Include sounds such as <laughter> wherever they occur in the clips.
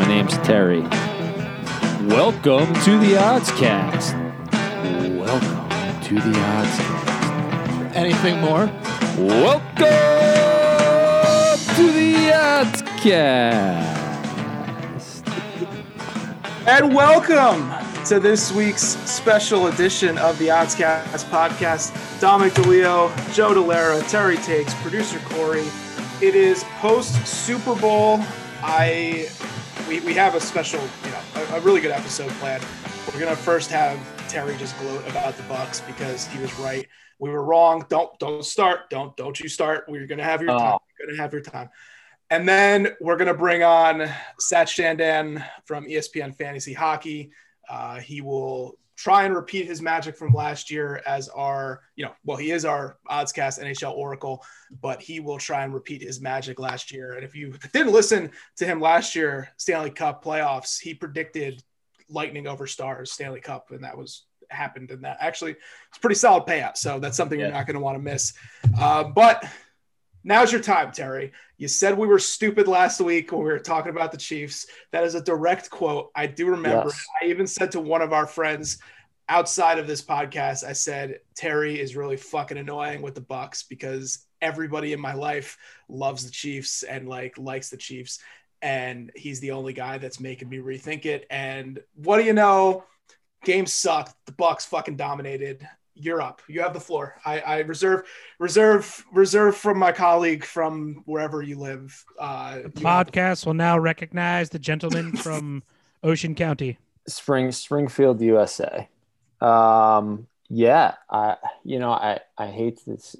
My name's Terry. Welcome to the Oddscast. Welcome to the Oddscast. Anything more? Welcome to the Oddscast. And welcome to this week's special edition of the Oddscast podcast. Dominic DeLeo, Joe DeLera, Terry Takes, producer Corey. It is post Super Bowl. I we, we have a special, you know, a, a really good episode planned. We're gonna first have Terry just gloat about the Bucks because he was right. We were wrong. Don't don't start. Don't don't you start. We're gonna have your time. You're gonna have your time. And then we're going to bring on Satch Chandan from ESPN Fantasy Hockey. Uh, he will try and repeat his magic from last year as our, you know, well, he is our Oddscast NHL Oracle, but he will try and repeat his magic last year. And if you didn't listen to him last year, Stanley Cup playoffs, he predicted Lightning over Stars Stanley Cup, and that was happened. And that actually it's pretty solid payout. So that's something Yeah. you're not going to want to miss. Uh, but Now's your time, Terry. You said we were stupid last week when we were talking about the Chiefs. That is a direct quote. I do remember. Yes. I even said to one of our friends outside of this podcast, I said Terry is really fucking annoying with the Bucks because everybody in my life loves the Chiefs and like likes the Chiefs, and he's the only guy that's making me rethink it. And what do you know? Games sucked. The Bucks fucking dominated. You're up. You have the floor. I, I reserve reserve reserve from my colleague from wherever you live. Uh, The you the- podcast will now recognize the gentleman <laughs> from Ocean County. Spring Springfield, USA. Um, yeah, I you know I I hate this.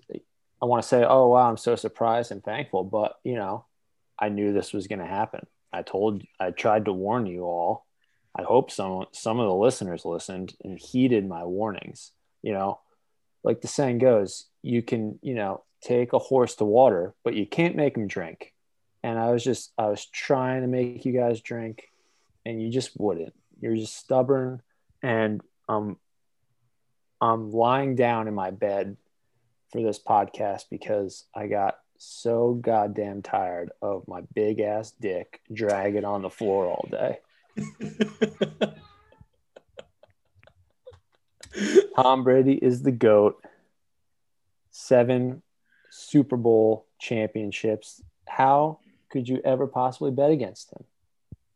I want to say, oh wow, I'm so surprised and thankful, but you know, I knew this was going to happen. I told, I tried to warn you all. I hope some some of the listeners listened and heeded my warnings. You know, like the saying goes, you can you know take a horse to water, but you can't make him drink. And I was just I was trying to make you guys drink, and you just wouldn't. You're just stubborn, and um, I'm lying down in my bed for this podcast because I got so goddamn tired of my big ass dick dragging on the floor all day. <laughs> Tom Brady is the GOAT. Seven Super Bowl championships. How could you ever possibly bet against him?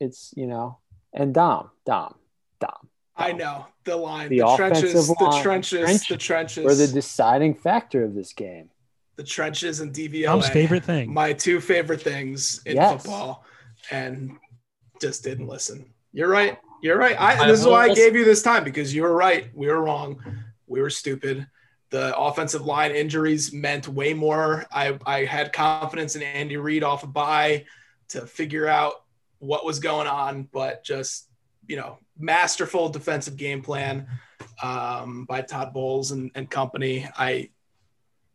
It's, you know, and Dom, Dom, Dom. I know the line, The the, offensive trenches, the line, trenches, trench- the trenches, Were the deciding factor of this game. the trenches, and DVOA. Tom's favorite thing. My two favorite things in Yes. football, and just didn't listen. You're right. You're right. I, this is why I gave you this time because you were right. We were wrong. We were stupid. The offensive line injuries meant way more. I, I had confidence in Andy Reid off a bye to figure out what was going on, but just you know, masterful defensive game plan um, by Todd Bowles and, and company. I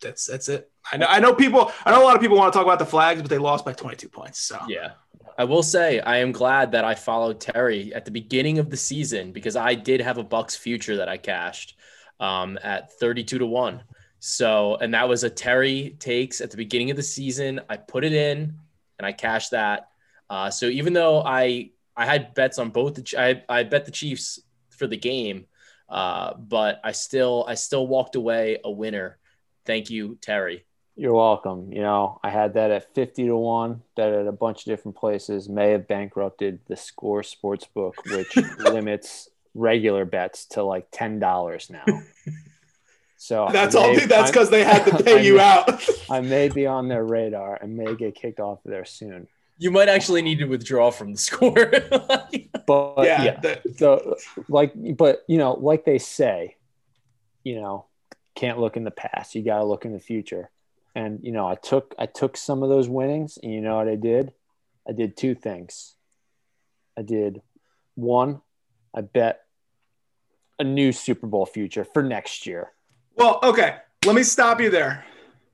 that's that's it. I know I know people. I know a lot of people want to talk about the flags, but they lost by 22 points. So Yeah. I will say I am glad that I followed Terry at the beginning of the season because I did have a Bucks future that I cashed um, at 32 to 1. So, and that was a Terry takes at the beginning of the season. I put it in and I cashed that. Uh, so even though I I had bets on both the I, I bet the Chiefs for the game, uh, but I still I still walked away a winner. Thank you, Terry. You're welcome. You know, I had that at 50 to 1, that at a bunch of different places may have bankrupted the score sports book, which <laughs> limits regular bets to like $10 now. So I that's all. That's because they had to <laughs> I pay you may- out. I may be on their radar and may get kicked off there soon. You might actually need to withdraw from the score. <laughs> But yeah. yeah, the- so like but you know like they say you know can't look in the past you got to look in the future and you know i took i took some of those winnings and you know what i did i did two things i did one i bet a new super bowl future for next year well, okay. Let me stop you there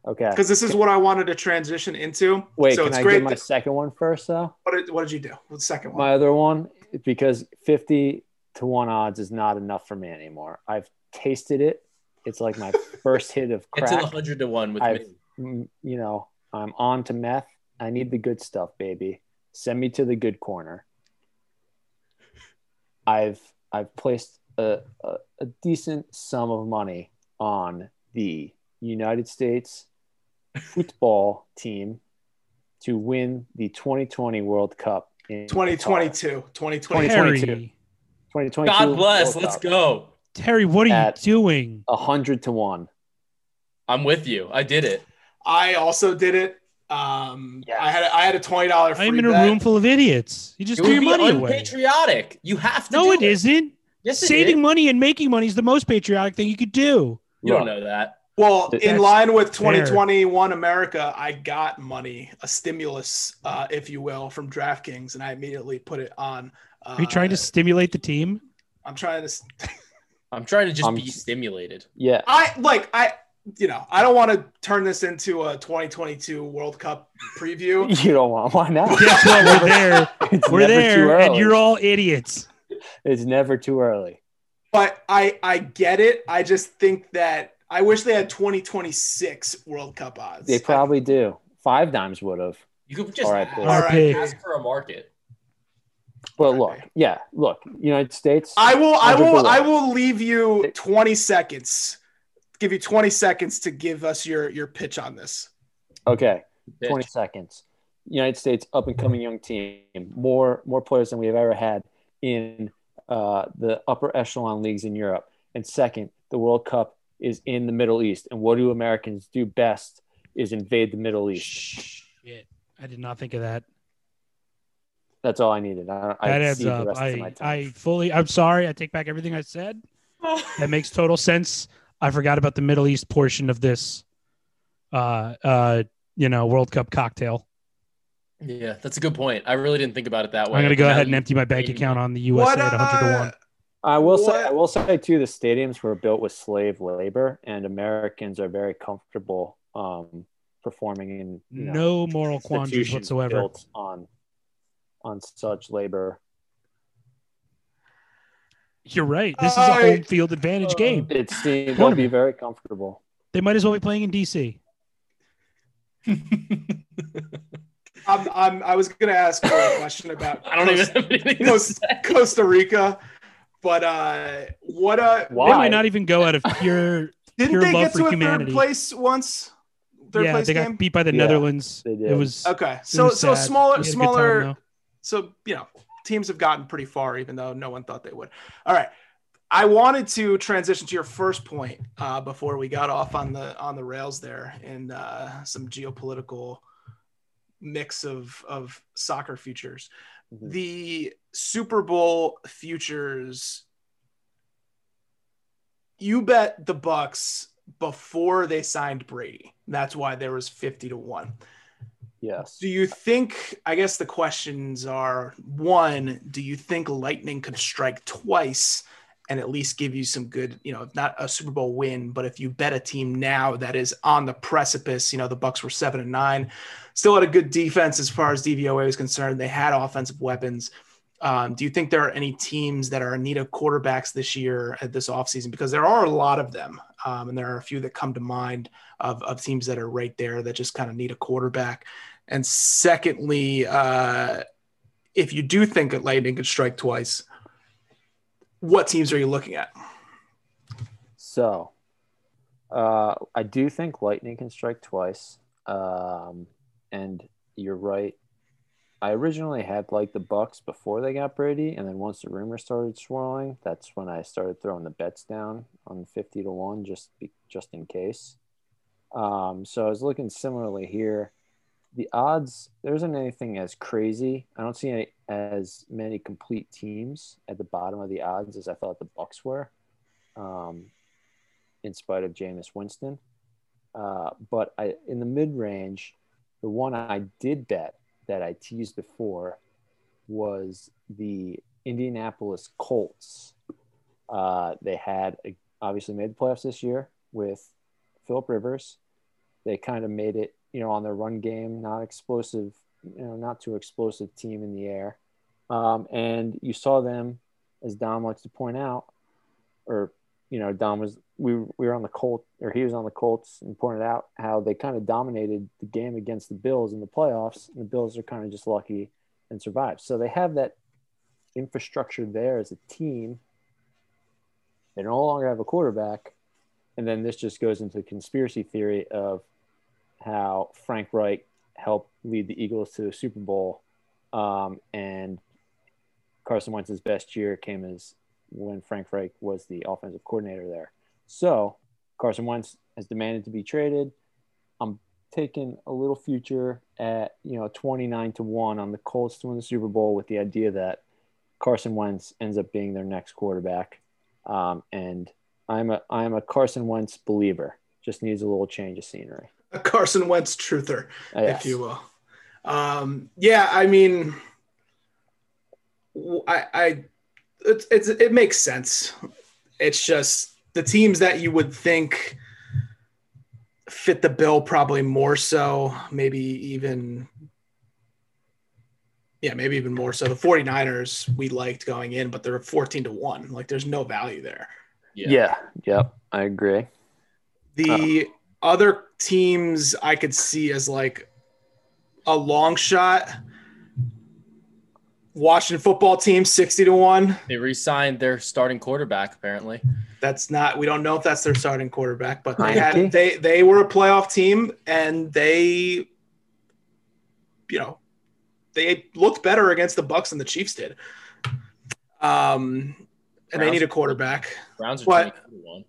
okay because this is what I wanted to transition into. wait so can it's i great. get my that- second one first though what, did, what did you do? What's the second one? my other one because 50 to 1 odds is not enough for me anymore i've tasted it it's like my <laughs> first hit of Get to the hundred to one with I've- me. Mm, you know i'm on to meth i need the good stuff baby send me to the good corner I've I've placed a, a, a decent sum of money on the United States football team to win the 2020 World Cup in 2022. 2022. 2022. Terry, 2022 God bless. World Let's Cup. go. Terry, what are you doing? A hundred to one. I'm with you. I did it. I also did it. Um, Yes. I had a, I had a twenty dollar free I'm in a bet. room full of idiots. You just It threw would your be money away. unpatriotic. You have to. No, do it isn't. Yes, it Saving is. money and making money is the most patriotic thing you could do. You don't know that. Well, That's in line with fair. 2021 America, I got money, a stimulus, uh, if you will, from DraftKings, and I immediately put it on. Uh, Are you trying to stimulate the team? I'm trying to. <laughs> I'm trying to just I'm- be stimulated. Yeah. I like I. You know, I don't want to turn this into a 2022 World Cup preview. <laughs> You don't want why not? Guess what? We're <laughs> there. It's We're there, and you're all idiots. It's never too early. but I I get it. I just think that I wish they had 2026 World Cup odds. They probably do. Five dimes would have. You could just All right, ask, Bill. Ask for a market. But Alright. look, yeah, look, United States. I will I will below. I will leave you 20 seconds. Give you 20 seconds to give us your your pitch on this. okay, Bitch. 20 seconds. United States up and coming young team, more more players than we have ever had in uh, the upper echelon leagues in Europe. And second, the World Cup is in the Middle East. And what do Americans do best is invade the Middle East. Shit. I did not think of that. That's all I needed. I, I That adds see the up. rest of my I, time. I fully, I'm sorry. I take back everything I said. <laughs> That makes total sense. I forgot about the Middle East portion of this, uh, uh, you know, World Cup cocktail. Yeah, that's a good point. I really didn't think about it that way. I'm going to go Now ahead and empty my bank account on the USA at 100 to 1. I will say, I will say too, the stadiums were built with slave labor, and Americans are very comfortable um, performing in you know, No moral quandaries whatsoever. built on on such labor. You're right. This is a home field advantage Uh, game. It's they'll be very comfortable. They might as well be playing in DC. <laughs> I'm, I'm I was gonna ask a question about <laughs> I don't even Costa, have Costa. <laughs> Costa Rica, but uh, what uh, Why? They might not even go out of pure. didn't Pure they love get for to a humanity. third place once? Third yeah, place they game. got beat by the Yeah, Netherlands. they It was Okay, so was so sad. smaller We had a good time, smaller. so you know teams have gotten pretty far even though no one thought they would. All right. I wanted to transition to your first point uh, before we got off on the on the rails there in uh, some geopolitical mix of of soccer futures. Mhm. the super bowl futures you bet the bucks before they signed brady. That's why there was 50 to 1 Yes. do you think? I guess the questions are one, do you think Lightning could strike twice and at least give you some good, you know, not a Super Bowl win, but if you bet a team now that is on the precipice, you know, the Bucks were seven and nine, still had a good defense as far as DVOA is concerned. They had offensive weapons. Um, do you think there are any teams that are in need of quarterbacks this year at this offseason? Because there are a lot of them. Um, and there are a few that come to mind of, of teams that are right there that just kind of need a quarterback. And secondly, uh, if you do think that Lightning could strike twice, what teams are you looking at? So, uh, I do think lightning can strike twice. Um, and you're right. I originally had like the Bucks before they got Brady, and then once the rumors started swirling, that's when I started throwing the bets down on fifty to one, just be, just in case. Um, so I was looking similarly here. The odds there isn't anything as crazy. I don't see any, as many complete teams at the bottom of the odds as I thought the Bucks were. Um, in spite of Jameis Winston. Uh, but I, in the mid range, the one I did bet that I teased before was the Indianapolis Colts. Uh, they had obviously made the playoffs this year with Philip Rivers. They kind of made it, you know, on their run game, not explosive, you know, not too explosive team in the air. Um, and you saw them, as Dom likes to point out, or you know, Dom was we we were on the Colt or he was on the Colts and pointed out how they kind of dominated the game against the Bills in the playoffs, and the Bills are kind of just lucky and survived. So they have that infrastructure there as a team. They no longer have a quarterback. And then this just goes into the conspiracy theory of how Frank Reich helped lead the Eagles to the Super Bowl. Um, and Carson Wentz's best year came as when Frank Reich was the offensive coordinator there. So Carson Wentz has demanded to be traded. I'm taking a little future at you know 29 to 1 on the Colts to win the Super Bowl with the idea that Carson Wentz ends up being their next quarterback. Um, and I'm a I'm a Carson Wentz believer. Just needs a little change of scenery. A <laughs> Carson Wentz truther, Uh, yes. if you will. Um, yeah, I mean, I, I, it's, it's, it makes sense. It's just the teams that you would think fit the bill probably more so, maybe even, yeah, maybe even more so. The 49ers we liked going in, but they're 14 to 1. Like there's no value there. Yeah. Yep. I agree. The other teams I could see as like a long shot. Washington football team 60 to 1. They re-signed their starting quarterback apparently. That's not we don't know if that's their starting quarterback, but they had they they were a playoff team and they you know they looked better against the Bucks than the Chiefs did. Um and they need a quarterback. Browns are What? 22 to 1.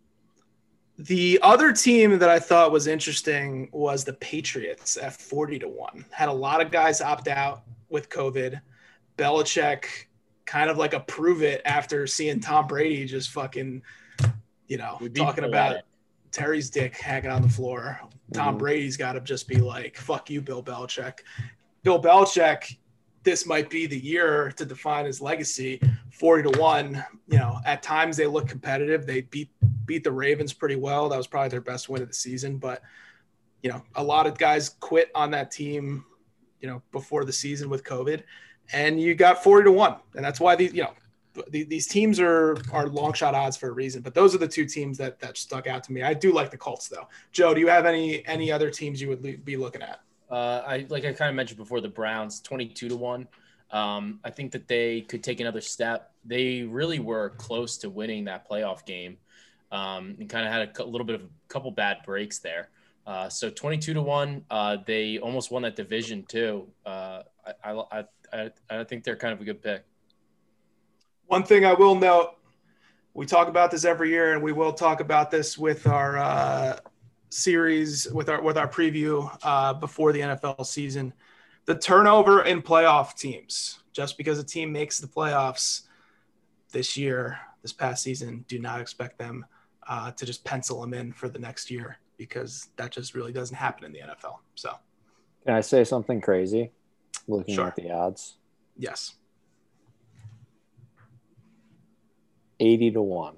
The other team that I thought was interesting was the Patriots at 40 to 1. Had a lot of guys opt out with COVID. Belichick kind of like a prove it after seeing Tom Brady just fucking, you know, talking about Terry's dick hanging on the floor. Tom Mhm. Brady's got to just be like, fuck you, Bill Belichick. Bill Belichick, this might be the year to define his legacy. 40 to 1. You know, at times they look competitive. They beat beat the Ravens pretty well. That was probably their best win of the season. But, you know, a lot of guys quit on that team, you know, before the season with COVID. And you got 40 to 1. And that's why these, you know, these teams are are long shot odds for a reason. But those are the two teams that that stuck out to me. I do like the Colts though. Joe, do you have any any other teams you would be looking at? Uh, I like I kind of mentioned before the Browns 22 to 1. Um, I think that they could take another step. They really were close to winning that playoff game. Um, and kind of had a little bit of a couple bad breaks there. Uh, so 22 to 1, uh, they almost won that division too. Uh, I, I, I, I think they're kind of a good pick. One thing I will note, we talk about this every year, and we will talk about this with our uh, series with our with our preview uh, before the NFL season. The turnover in playoff teams. Just because a team makes the playoffs this year, this past season, do not expect them uh, to just pencil them in for the next year because that just really doesn't happen in the NFL. So, Can I say something crazy? Looking Sure. at the odds, yes, 80 to 1.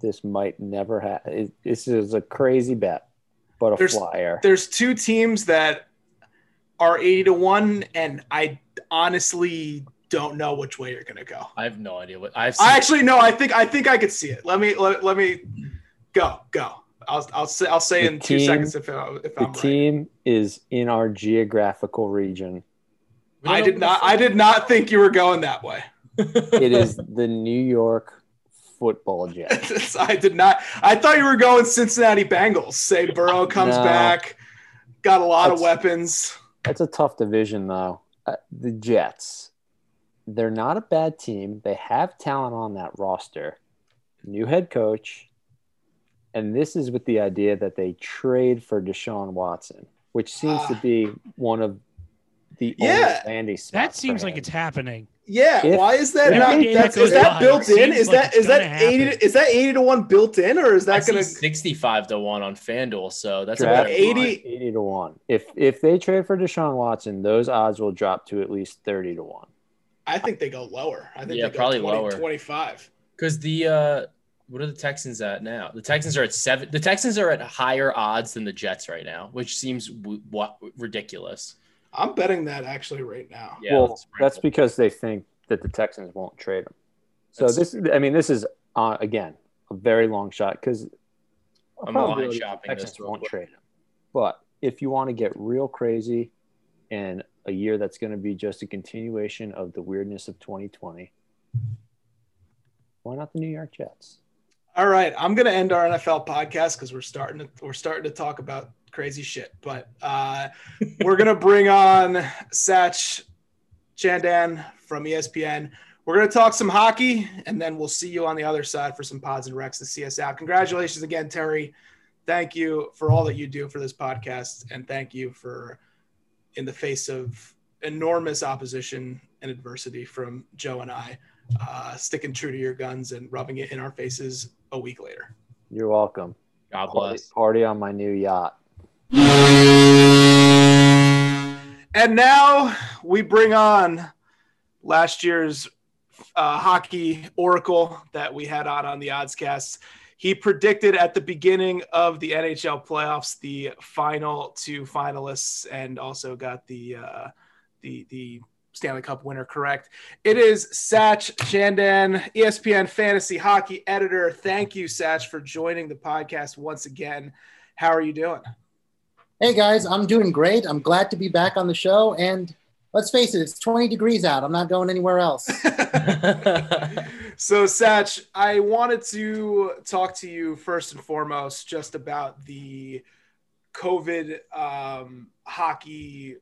This might never happen. This is a crazy bet, but a There's- flyer. there's two teams that are 80 to 1 and i honestly don't know which way you're gonna go I have no idea what I've seen. i actually no i think i think i could see it let me let, let me go go i'll i'll say i'll say The in two seconds if, I, if The i'm right team is in our geographical region. I did not i did not think you were going that way <laughs> It is <laughs> the New York football Jets. <laughs> i did not i thought you were going cincinnati bengals say burrow comes No. back got a lot of weapons That's a tough division, though. Uh, the Jets, they're not a bad team. They have talent on that roster. New head coach. And this is with the idea that they trade for Deshaun Watson, which seems to Ah. be one of the Yeah. only landing spots. That seems like it's happening. Yeah, If- why is that not? day that Is that by, built it in? Is like that it's is that gonna eighty? happen. Is that eighty to one built in, or is that see gonna? 65 to 1 on FanDuel, so that's Draft about 80 80 to 1. If if they trade for Deshaun Watson, those odds will drop to at least 30 to 1. I think they go lower. I think Yeah, they go probably 20, lower. 25. Because the uh, what are the Texans at now? The Texans are at seven. The Texans are at higher odds than the Jets right now, which seems w- what ridiculous. I'm betting that actually right now. Yeah, well, that's that's because they think that the Texans won't trade him. So That's- this, I mean, this is uh, again a very long shot because I'm line shopping Texans this won't quick. trade him. But if you want to get real crazy and a year that's going to be just a continuation of the weirdness of 2020. Why not the New York Jets? All right, I'm gonna end our NFL podcast because we're starting to we're starting to talk about crazy shit. But uh, <laughs> we're gonna bring on Satch Chandan from ESPN. We're gonna talk some hockey, and then we'll see you on the other side for some pods and recs to see us out. Congratulations again, Terry. Thank you for all that you do for this podcast, and thank you for in the face of enormous opposition and adversity from Joe and I, uh, sticking true to your guns and rubbing it in our faces a week later. You're welcome. God Party, bless. party on my new yacht. And now we bring on last year's uh, hockey oracle that we had on on the oddscast. He predicted at the beginning of the NHL playoffs the final two finalists and also got the uh, the the Stanley Cup winner correct. It is Satch Chandan, ESPN fantasy hockey editor. Thank you, Satch, for joining the podcast once again. How are you doing? Hey guys, I'm doing great. I'm glad to be back on the show. And let's face it, it's 20 degrees out. I'm not going anywhere else. <laughs> so, Satch, I wanted to talk to you first and foremost just about the COVID um, hockey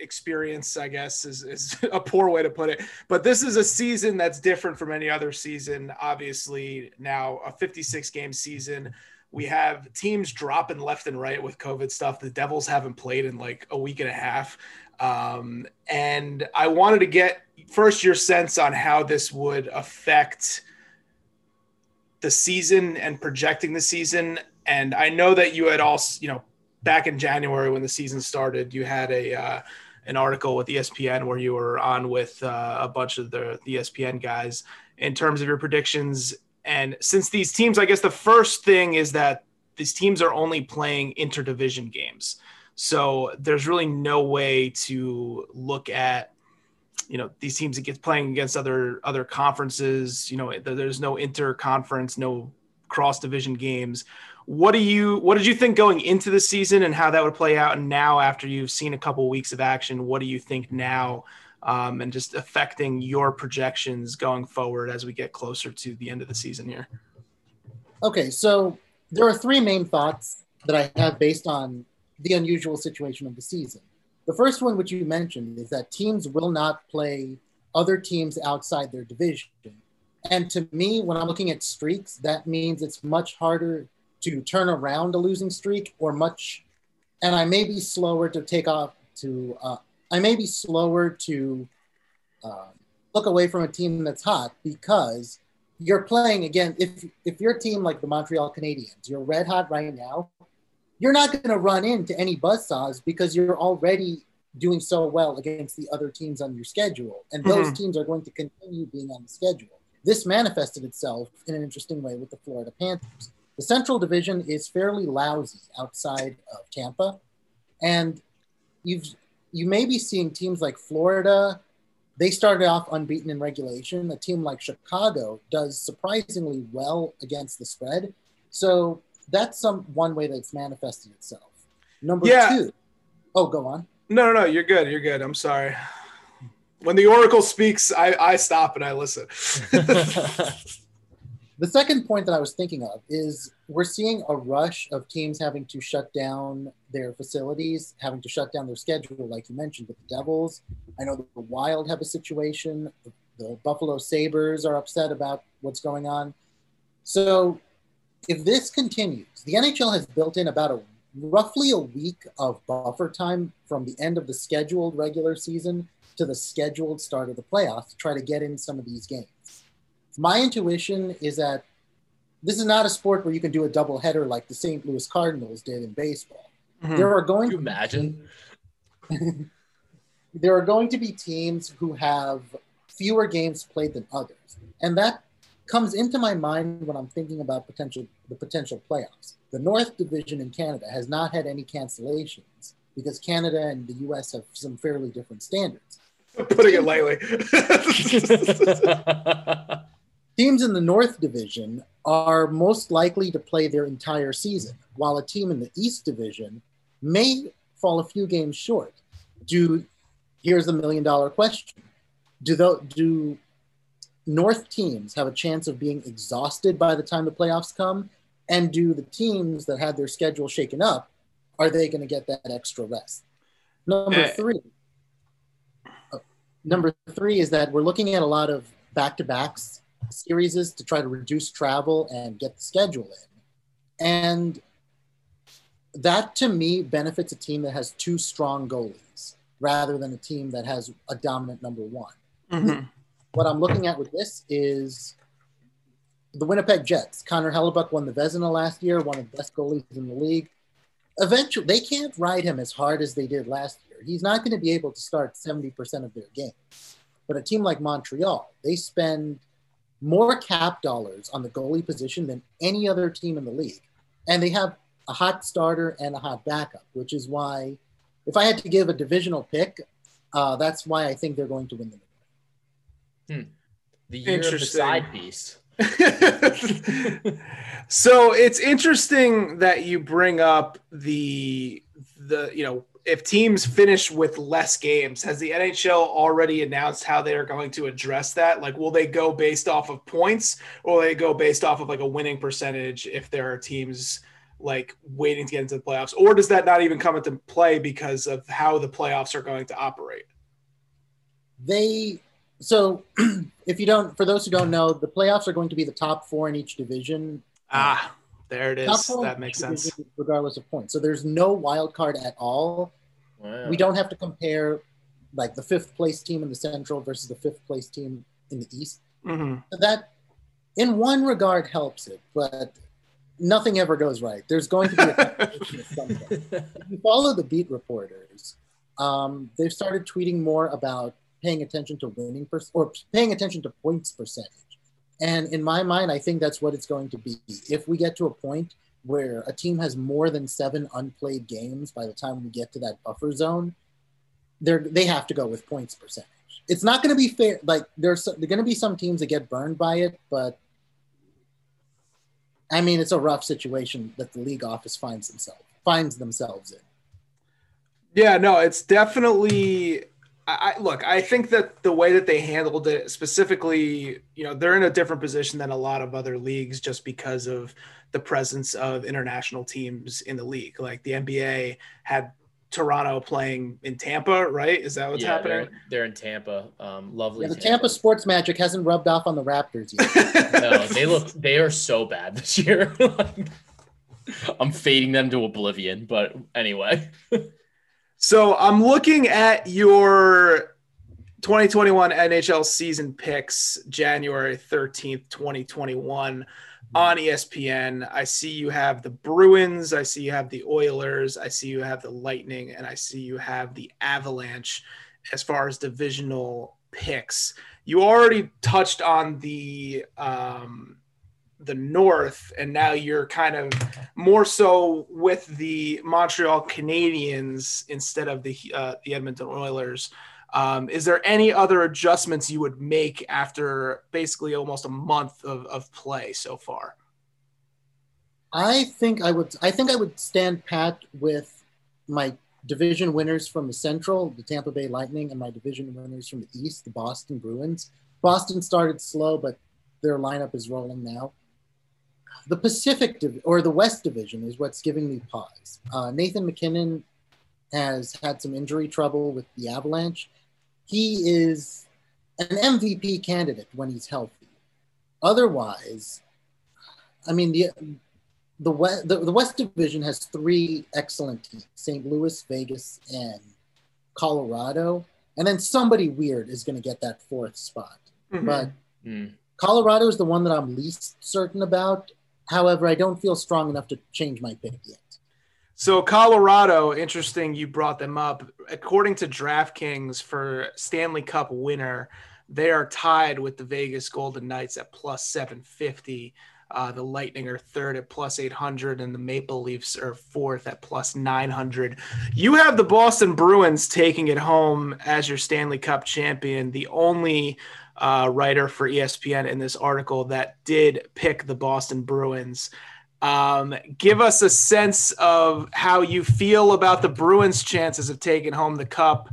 experience, I guess is, is <laughs> a poor way to put it. But this is a season that's different from any other season. Obviously, now a 56 game season. We have teams dropping left and right with COVID stuff. The Devils haven't played in like a week and a half. Um, and I wanted to get first your sense on how this would affect the season and projecting the season. And I know that you had also, you know, back in January when the season started, you had a uh, an article with ESPN where you were on with uh, a bunch of the, the ESPN guys in terms of your predictions. And since these teams, I guess the first thing is that these teams are only playing interdivision games. So there's really no way to look at, you know, these teams that get playing against other other conferences. You know, there's no inter-conference, no cross division games. What do you what did you think going into the season and how that would play out? And now after you've seen a couple weeks of action, what do you think now? Um, and just affecting your projections going forward as we get closer to the end of the season here. Okay, so there are three main thoughts that I have based on the unusual situation of the season. The first one, which you mentioned, is that teams will not play other teams outside their division. And to me, when I'm looking at streaks, that means it's much harder to turn around a losing streak or much, and I may be slower to take off to, uh, I may be slower to uh, look away from a team that's hot because you're playing again. If if your team like the Montreal Canadiens, you're red hot right now, you're not going to run into any buzzsaws because you're already doing so well against the other teams on your schedule, and those Mhm. teams are going to continue being on the schedule. This manifested itself in an interesting way with the Florida Panthers. The Central Division is fairly lousy outside of Tampa, and you've you may be seeing teams like Florida. They started off unbeaten in regulation. A team like Chicago does surprisingly well against the spread. So that's some one way that it's manifested itself. Number Yeah. two. Oh, go on. No, no, no, you're good. You're good. I'm sorry. When the Oracle speaks, I, I stop and I listen. <laughs> <laughs> The second point that I was thinking of is we're seeing a rush of teams having to shut down their facilities, having to shut down their schedule, like you mentioned with the Devils. I know the Wild have a situation. The, Buffalo Sabres are upset about what's going on. So if this continues, the NHL has built in about a roughly a week of buffer time from the end of the scheduled regular season to the scheduled start of the playoffs to try to get in some of these games my intuition is that this is not a sport where you can do a double header like the St. Louis Cardinals did in baseball. Mhm. There are going you to be imagine? <laughs> there are going to be teams who have fewer games played than others, and that comes into my mind when I'm thinking about potential the potential playoffs. The North Division in Canada has not had any cancellations because Canada and the U.S. have some fairly different standards. <laughs> Putting it lightly. <laughs> Teams in the North Division are most likely to play their entire season, while a team in the East Division may fall a few games short due here's the million dollar question: Do the, do North teams have a chance of being exhausted by the time the playoffs come? And do the teams that had their schedule shaken up, are they going to get that extra rest? Number Eh. three. uh, Number three is that we're looking at a lot of back-to-backs series is to try to reduce travel and get the schedule in. And that to me benefits a team that has two strong goalies rather than a team that has a dominant number one. Mhm. What I'm looking at with this is the Winnipeg Jets. Connor Hellebuyck won the Vezina last year, one of the best goalies in the league. Eventually, they can't ride him as hard as they did last year. He's not going to be able to start 70% of their games. But a team like Montreal, they spend more cap dollars on the goalie position than any other team in the league. And they have a hot starter and a hot backup, which is why, if I had to give a divisional pick, uh, that's why I think they're going to win the The year of the side piece. <laughs> so it's interesting that you bring up the the you know if teams finish with less games has the nhl already announced how they are going to address that? Like will they go based off of points or will they go based off of like a winning percentage if there are teams like waiting to get into the playoffs? Or does that not even come into play because of how the playoffs are going to operate? They so <clears throat> if you don't for those who don't know the playoffs are going to be the top four in each division. Ah there it is. Top is. four in that makes sense. regardless of points. So there's no wild card at all. Wow. we don't have to compare like the fifth place team in the central versus the fifth place team in the east. Hmm So that in one regard helps it but nothing ever goes right. There's going to be a competition at some point. <laughs> If you follow the beat reporters, um, they've started tweeting more about paying attention to winning per- or paying attention to points percentage. And in my mind, I think that's what it's going to be. If we get to a point where a team has more than seven unplayed games by the time we get to that buffer zone, they're they have to go with points percentage. It's not going to be fair. Like there's there going to be some teams that get burned by it, but I mean it's a rough situation that the league office finds themselves finds themselves in. Yeah, no, it's definitely. I, I look. I think that the way that they handled it, specifically, you know, they're in a different position than a lot of other leagues, just because of the presence of international teams in the league. Like the NBA had Toronto playing in Tampa, right? Is that what's yeah, happening? They're, they're in Tampa. Um, lovely. Yeah, the Tampa sports magic hasn't rubbed off on the Raptors yet. <laughs> no, they look they are so bad this year. <laughs> I'm fading them to oblivion, but anyway. <laughs> So I'm looking at your 2021 NHL season picks, January 13th, 2021 on ESPN. I see you have the Bruins, I see you have the Oilers, I see you have the Lightning, and I see you have the Avalanche as far as divisional picks. You already touched on the um, the North, and now you're kind of more so with the Montreal Canadiens instead of the uh, the Edmonton Oilers. Um, is there any other adjustments you would make after basically almost a month of, of play so far? I think I would. I think I would stand pat with my division winners from the Central, the Tampa Bay Lightning, and my division winners from the East, the Boston Bruins. Boston started slow, but their lineup is rolling now. The Pacific Div- or the West Division is what's giving me pause. Uh, Nathan MacKinnon has had some injury trouble with the Avalanche. He is an MVP candidate when he's healthy. Otherwise, I mean the the West the, the West Division has three excellent teams: St. Louis, Vegas, and Colorado. And then somebody weird is going to get that fourth spot. But Hmm. Colorado is the one that I'm least certain about. However, I don't feel strong enough to change my pick yet. So Colorado, interesting you brought them up. According to DraftKings for Stanley Cup winner, they are tied with the Vegas Golden Knights at plus 750. Uh, the Lightning are third at plus 800, and the Maple Leafs are fourth at plus 900. You have the Boston Bruins taking it home as your Stanley Cup champion. The only uh, writer for ESPN in this article that did pick the Boston Bruins. Um, give us a sense of how you feel about the Bruins' chances of taking home the cup,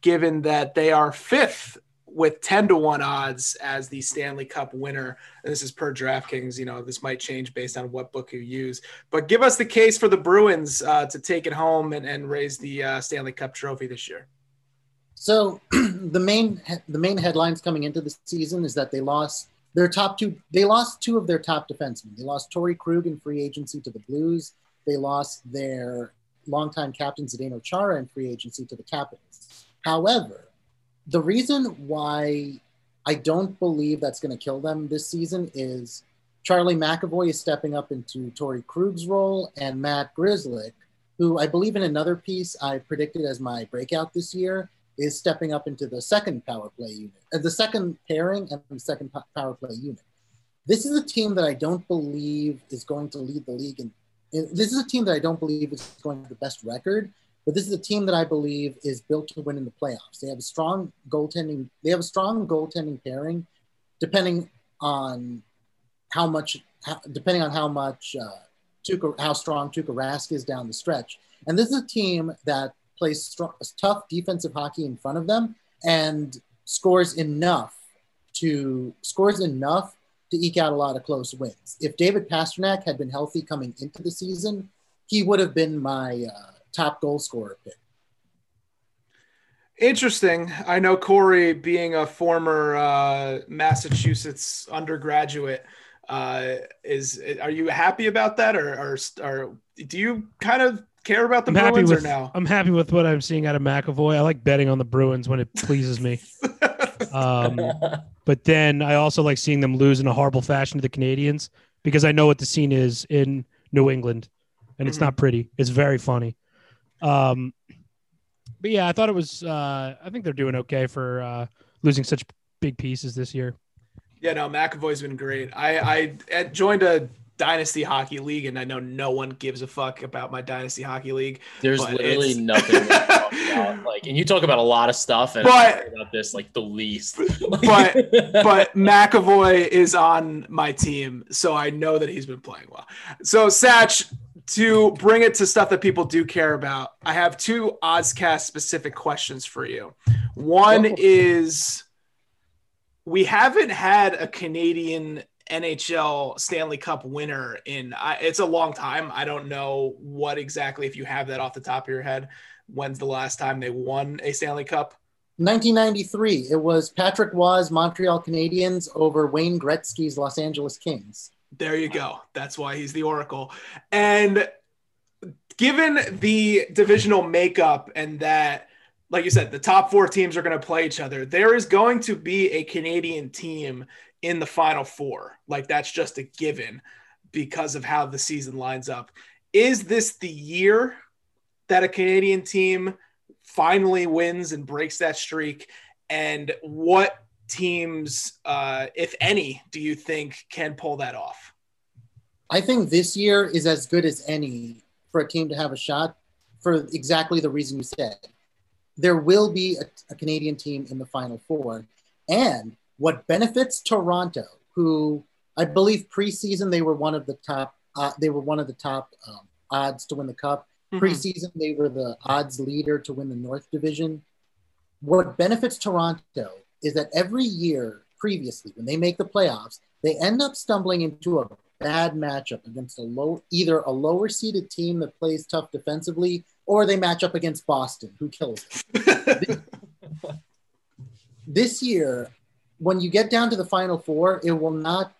given that they are fifth with 10 to 1 odds as the Stanley Cup winner. And this is per DraftKings. You know, this might change based on what book you use. But give us the case for the Bruins uh, to take it home and, and raise the uh, Stanley Cup trophy this year. So <clears throat> the main the main headlines coming into the season is that they lost their top two. They lost two of their top defensemen. They lost Torey Krug in free agency to the Blues. They lost their longtime captain Zdeno Chara in free agency to the Capitals. However, the reason why I don't believe that's going to kill them this season is Charlie McAvoy is stepping up into Torey Krug's role, and Matt Grzelcyk, who I believe in another piece I predicted as my breakout this year, is stepping up into the second power play unit, uh, the second pairing and the second power play unit. This is a team that I don't believe is going to lead the league. And this is a team that I don't believe is going to have the best record, but this is a team that I believe is built to win in the playoffs. They have a strong goaltending. They have a strong goaltending pairing, depending on how much, depending on how much uh, Tuukka, how strong Tuukka Rask is down the stretch. And this is a team that plays strong, tough defensive hockey in front of them and scores enough to scores enough to eke out a lot of close wins. If David Pastrnak had been healthy coming into the season, he would have been my uh, top goal scorer pick. Interesting. I know Corey, being a former uh, Massachusetts undergraduate, uh, is are you happy about that, or, or, or do you kind of care about the I'm Bruins with, or no? I'm happy with what I'm seeing out of McAvoy. I like betting on the Bruins when it pleases me. <laughs> um, but then I also like seeing them lose in a horrible fashion to the Canadiens because I know what the scene is in New England, and it's mm-hmm. not pretty. It's very funny. Um, but yeah, I thought it was. Uh, I think they're doing okay for uh, losing such big pieces this year. Yeah, no, McAvoy's been great. I I joined a dynasty hockey league, and I know no one gives a fuck about my dynasty hockey league. There's literally nothing <laughs> about. Like, and you talk about a lot of stuff, and but, about this like the least. <laughs> but but McAvoy is on my team, so I know that he's been playing well. So Satch, to bring it to stuff that people do care about, I have two Oddscast specific questions for you. One oh. is we haven't had a Canadian NHL Stanley Cup winner in I, it's a long time. I don't know what exactly if you have that off the top of your head. When's the last time they won a Stanley Cup? 1993. It was Patrick Roy's Montreal Canadiens over Wayne Gretzky's Los Angeles Kings. There you go. That's why he's the Oracle. And given the divisional makeup and that like you said, the top four teams are going to play each other. There is going to be a Canadian team in the final four. Like that's just a given because of how the season lines up. Is this the year that a Canadian team finally wins and breaks that streak? And what teams, uh, if any, do you think can pull that off? I think this year is as good as any for a team to have a shot for exactly the reason you said. There will be a, a Canadian team in the Final Four. And what benefits Toronto, who I believe preseason they were one of the top, uh, they were one of the top um, odds to win the cup. Mm-hmm. Preseason they were the odds leader to win the North Division. What benefits Toronto is that every year previously, when they make the playoffs, they end up stumbling into a bad matchup against a low, either a lower seeded team that plays tough defensively, or they match up against Boston, who kills them. <laughs> this year, when you get down to the final four, it will not.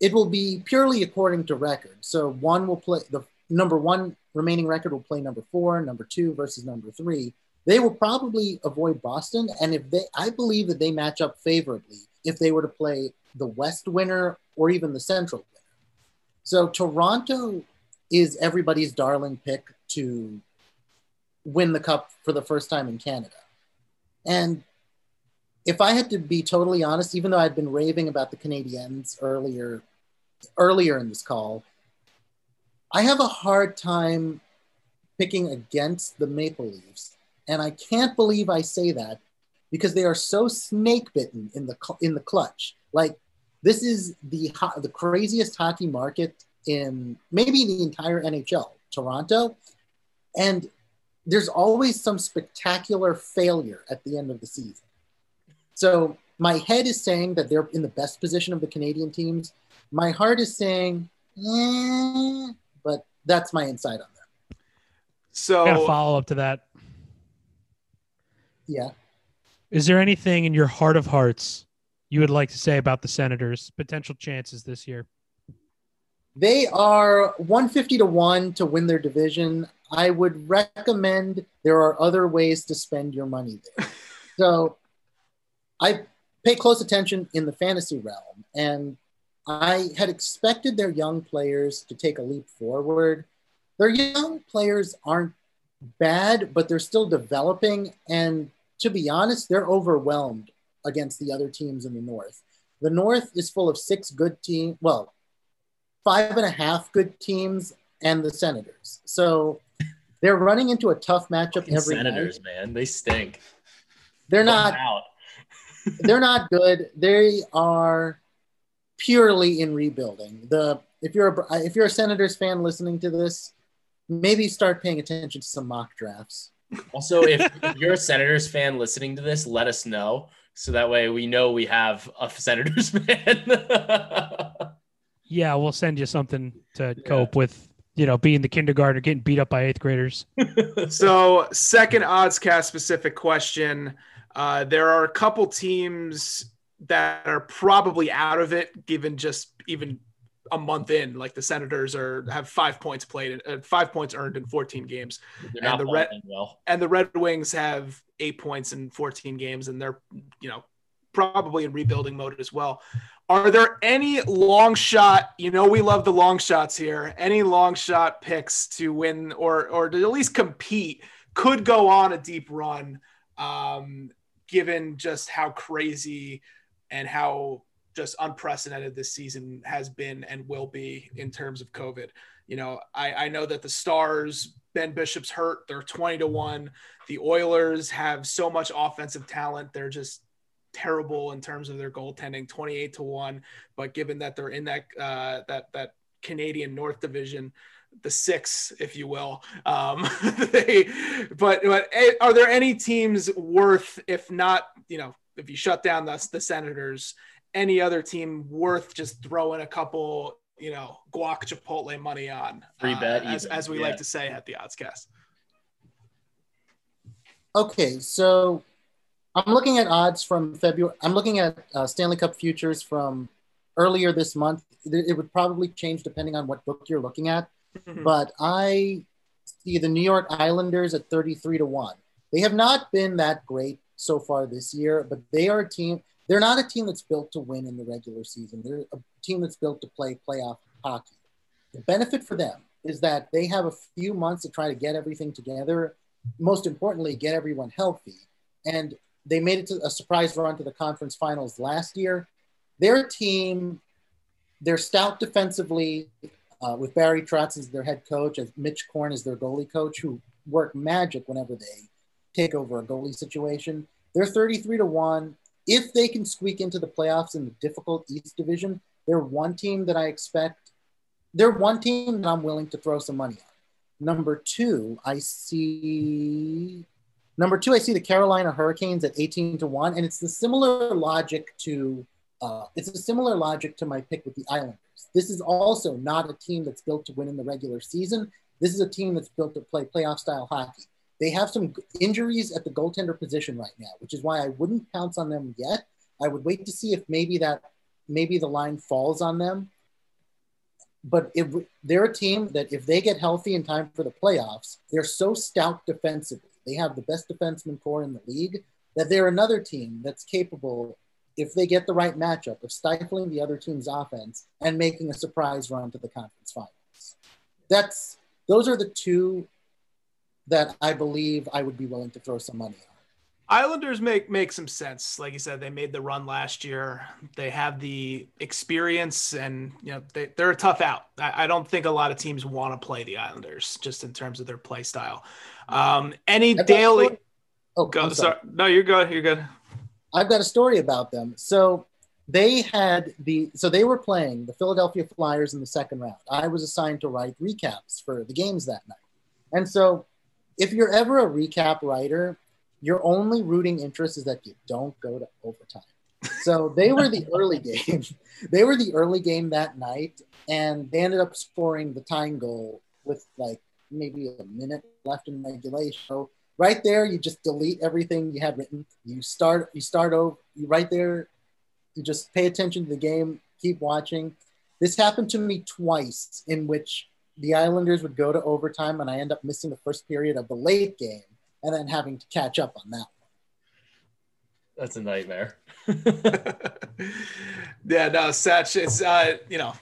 It will be purely according to record. So one will play the number one remaining record will play number four, number two versus number three. They will probably avoid Boston, and if they, I believe that they match up favorably if they were to play the West winner or even the Central winner. So Toronto is everybody's darling pick to win the cup for the first time in Canada. And if I had to be totally honest, even though I'd been raving about the Canadiens earlier, earlier in this call, I have a hard time picking against the Maple Leafs, and I can't believe I say that because they are so snake bitten in the in the clutch. Like this is the the craziest hockey market in maybe the entire NHL, Toronto, and there's always some spectacular failure at the end of the season. So my head is saying that they're in the best position of the Canadian teams. My heart is saying, eh, but that's my insight on that. So I got a follow up to that. Yeah. Is there anything in your heart of hearts you would like to say about the Senators' potential chances this year? They are 150 to 1 to win their division. I would recommend there are other ways to spend your money there. <laughs> so I pay close attention in the fantasy realm, and I had expected their young players to take a leap forward. Their young players aren't bad, but they're still developing. And to be honest, they're overwhelmed against the other teams in the North. The North is full of six good teams, well, five and a half good teams, and the Senators. So they're running into a tough matchup every Senators, night. man, they stink. They're not Out. They're not good. They are purely in rebuilding. The if you're a, if you're a Senators fan listening to this, maybe start paying attention to some mock drafts. Also, if, if you're a Senators fan listening to this, let us know so that way we know we have a Senators <laughs> fan. Yeah, we'll send you something to cope with, you know, being the kindergartner getting beat up by eighth graders. <laughs> So, second Oddscast specific question. Uh, there are a couple teams that are probably out of it, given just even a month in. Like the Senators are have five points played, uh, five points earned in 14 games, And the Red- well. and the Red Wings have eight points in 14 games, and they're you know probably in rebuilding mode as well. Are there any long shot? You know, we love the long shots here. Any long shot picks to win or or to at least compete could go on a deep run, um, given just how crazy and how just unprecedented this season has been and will be in terms of COVID. You know, I, I know that the Stars, Ben Bishop's hurt, they're 20 to 1. The Oilers have so much offensive talent, they're just terrible in terms of their goaltending, 28 to 1. But given that they're in that uh, that that Canadian North Division, the six, if you will. Um, <laughs> they, but but are there any teams worth, if not, you know, if you shut down the, the Senators, any other team worth just throwing a couple, you know, guac chipotle money on? Free bet as, as we yeah. like to say at the Oddscast. Okay, so I'm looking at odds from February. I'm looking at uh, Stanley Cup futures from earlier this month. It it would probably change depending on what book you're looking at. Mhm. but I see the New York Islanders at 33 to 1. They have not been that great so far this year, but they are a team. They're not a team that's built to win in the regular season. They're a team that's built to play playoff hockey. The benefit for them is that they have a few months to try to get everything together. Most importantly, get everyone healthy. And they made it to a surprise run to the conference finals last year. Their team, they're stout defensively uh, with Barry Trotz as their head coach, as Mitch Korn as their goalie coach, who work magic whenever they take over a goalie situation. They're 33 to 1. If they can squeak into the playoffs in the difficult East Division, they're one team that I expect. They're one team that I'm willing to throw some money on. Number two, I see. Number two, I see the Carolina Hurricanes at 18 to 1. And it's the similar logic to uh, it's a similar logic to my pick with the Islanders. This is also not a team that's built to win in the regular season. This is a team that's built to play playoff style hockey. They have some injuries at the goaltender position right now, which is why I wouldn't pounce on them yet. I would wait to see if maybe that maybe the line falls on them. But if they're a team that if they get healthy in time for the playoffs, they're so stout defensively. They have the best defenseman core in the league that they're another team that's capable if they get the right matchup of stifling the other team's offense and making a surprise run to the conference finals. That's those are the two that I believe I would be willing to throw some money on. Islanders make make some sense. Like you said, they made the run last year. They have the experience, and you know they, they're a tough out. I, I don't think a lot of teams want to play the Islanders, just in terms of their play style. Um, any I've got a daily? Oh, Go, sorry. sorry. No, you're good. You're good. I've got a story about them. So they had the so they were playing the Philadelphia Flyers in the second round. I was assigned to write recaps for the games that night. And so if you're ever a recap writer, your only rooting interest is that you don't go to overtime. So they were the <laughs> early game. They were the early game that night, and they ended up scoring the tying goal with like maybe a minute left in regulation. So right there, you just delete everything you had written. You start you start over you right there. You just pay attention to the game, keep watching. This happened to me twice, in which the Islanders would go to overtime, and I end up missing the first period of the late game, and then having to catch up on that. That's a nightmare. <laughs> yeah, no, Satch, it's uh, you know,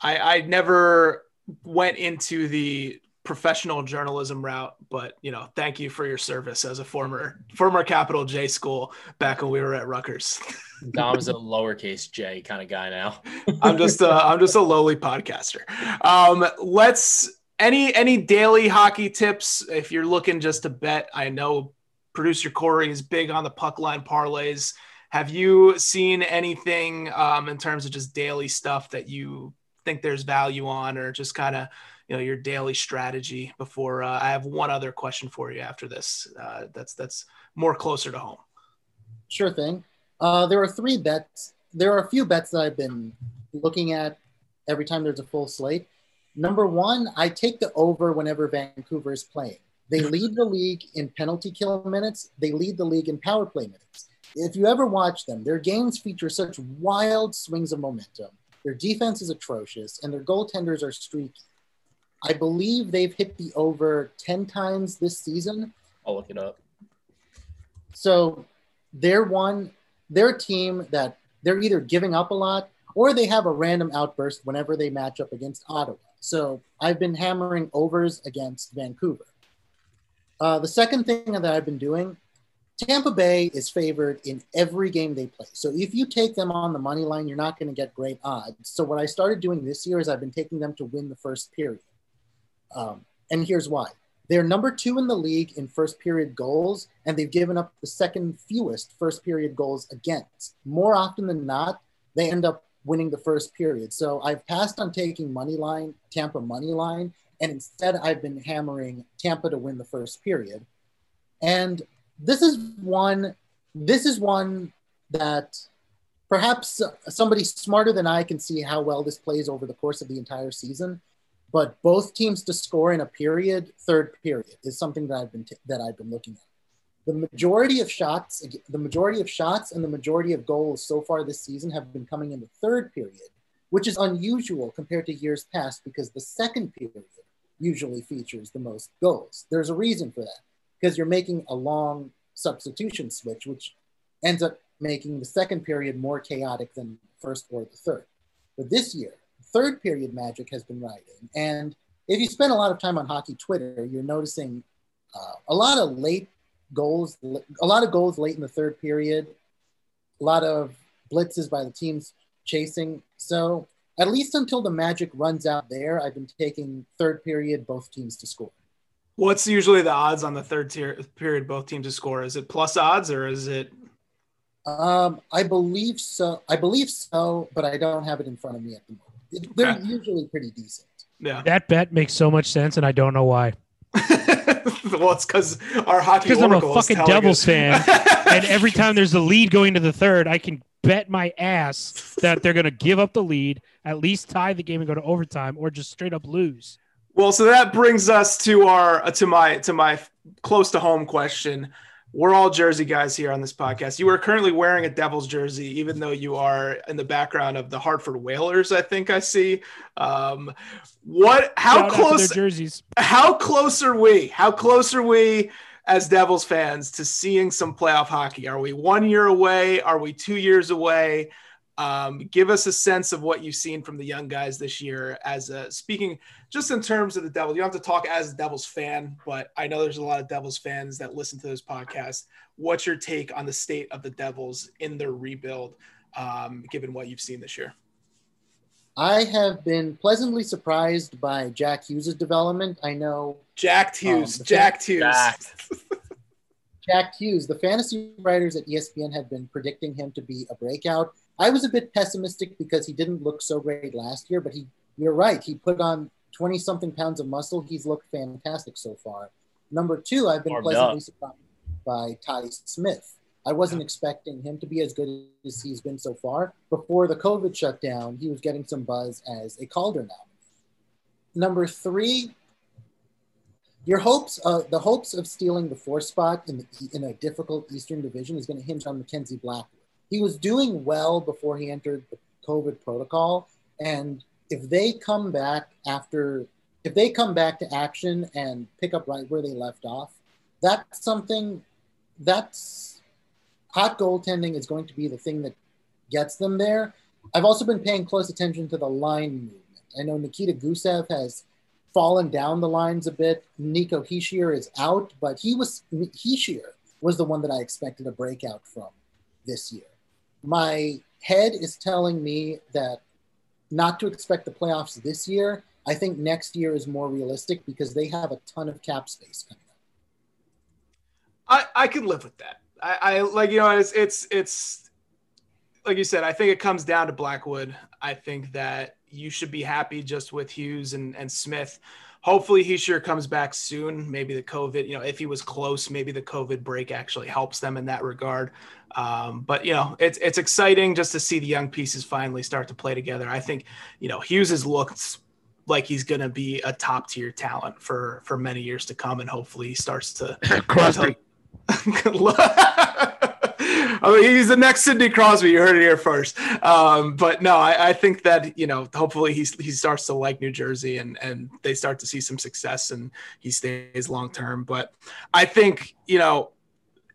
I I never went into the professional journalism route, but you know, thank you for your service as a former former capital J school back when we were at Rutgers. <laughs> Dom's a lowercase J kind of guy now. <laughs> I'm just a, I'm just a lowly podcaster. Um, let's any any daily hockey tips if you're looking just to bet. I know producer Corey is big on the puck line parlays. Have you seen anything um, in terms of just daily stuff that you think there's value on, or just kind of you know your daily strategy? Before uh, I have one other question for you after this. Uh, that's that's more closer to home. Sure thing. Uh, there are three bets. There are a few bets that I've been looking at every time there's a full slate. Number one, I take the over whenever Vancouver is playing. They lead the league in penalty kill minutes. They lead the league in power play minutes. If you ever watch them, their games feature such wild swings of momentum. Their defense is atrocious, and their goaltenders are streaky. I believe they've hit the over 10 times this season. I'll look it up. So they're one, they're a team that they're either giving up a lot or they have a random outburst whenever they match up against Ottawa. So I've been hammering overs against Vancouver. Uh, the second thing that I've been doing, Tampa Bay is favored in every game they play. So if you take them on the money line, you're not going to get great odds. So what I started doing this year is I've been taking them to win the first period. Um, and here's why. They're number two in the league in first period goals, and they've given up the second fewest first period goals against. More often than not, they end up winning the first period. So I've passed on taking money line, Tampa money line, and instead I've been hammering Tampa to win the first period. And this is one this is one that perhaps somebody smarter than I can see how well this plays over the course of the entire season. But both teams to score in a period, third period, is something that I've been t- that I've been looking at. The majority of shots, the majority of shots, and the majority of goals so far this season have been coming in the third period, which is unusual compared to years past because the second period usually features the most goals. There's a reason for that because you're making a long substitution switch, which ends up making the second period more chaotic than first or the third. But this year, third period magic has been riding. And if you spend a lot of time on hockey Twitter, you're noticing uh, a lot of late goals, a lot of goals late in the third period, a lot of blitzes by the teams chasing. So at least until the magic runs out there, I've been taking third period both teams to score. What's usually the odds on the third tier period both teams to score? Is it plus odds or is it? Um, I believe so. I believe so, but I don't have it in front of me at the moment. They're okay. usually pretty decent. Yeah, that bet makes so much sense, and I don't know why. <laughs> well, it's because our hockey. Because I'm a fucking Devils fan, <laughs> and every time there's a lead going to the third, I can bet my ass that they're going to give up the lead, at least tie the game and go to overtime, or just straight up lose. Well, so that brings us to our to my to my close to home question. We're all Jersey guys here on this podcast. You are currently wearing a Devils jersey, even though you are in the background of the Hartford Whalers. I think I see. Um, what? How Shout close? jerseys. How close are we? How close are we as Devils fans to seeing some playoff hockey? Are we one year away? Are we two years away? Um, give us a sense of what you've seen from the young guys this year. As a, speaking just in terms of the Devils, you don't have to talk as a Devils fan, but I know there's a lot of Devils fans that listen to this podcast. What's your take on the state of the Devils in their rebuild, um, given what you've seen this year? I have been pleasantly surprised by Jack Hughes' development. I know Jack Hughes, um, Jack Hughes. Jack. <laughs> Jack Hughes, the fantasy writers at ESPN have been predicting him to be a breakout. I was a bit pessimistic because he didn't look so great last year, but he, you're right. He put on 20 something pounds of muscle. He's looked fantastic so far. Number two, I've been Warmed pleasantly up. surprised by Ty Smith. I wasn't expecting him to be as good as he's been so far. Before the COVID shutdown, he was getting some buzz as a Calder now. Number three, your hopes, uh, the hopes of stealing the fourth spot in, the, in a difficult Eastern Division is going to hinge on Mackenzie Blackwood. He was doing well before he entered the COVID protocol, and if they come back after, if they come back to action and pick up right where they left off, that's something. That's hot goaltending is going to be the thing that gets them there. I've also been paying close attention to the line movement. I know Nikita Gusev has fallen down the lines a bit. Nico Hischier is out, but he was Hischier was the one that I expected a breakout from this year. My head is telling me that not to expect the playoffs this year. I think next year is more realistic because they have a ton of cap space coming up. I, I could live with that. I, I like you know it's it's it's like you said. I think it comes down to Blackwood. I think that you should be happy just with Hughes and and Smith. Hopefully he sure comes back soon. Maybe the COVID, you know, if he was close, maybe the COVID break actually helps them in that regard. Um, but you know, it's it's exciting just to see the young pieces finally start to play together. I think you know Hughes has looked like he's going to be a top tier talent for for many years to come, and hopefully he starts to. <laughs> <laughs> I mean, he's the next Sidney Crosby. You heard it here first. Um, but no, I, I think that you know, hopefully he's he starts to like New Jersey and and they start to see some success and he stays long term. But I think you know,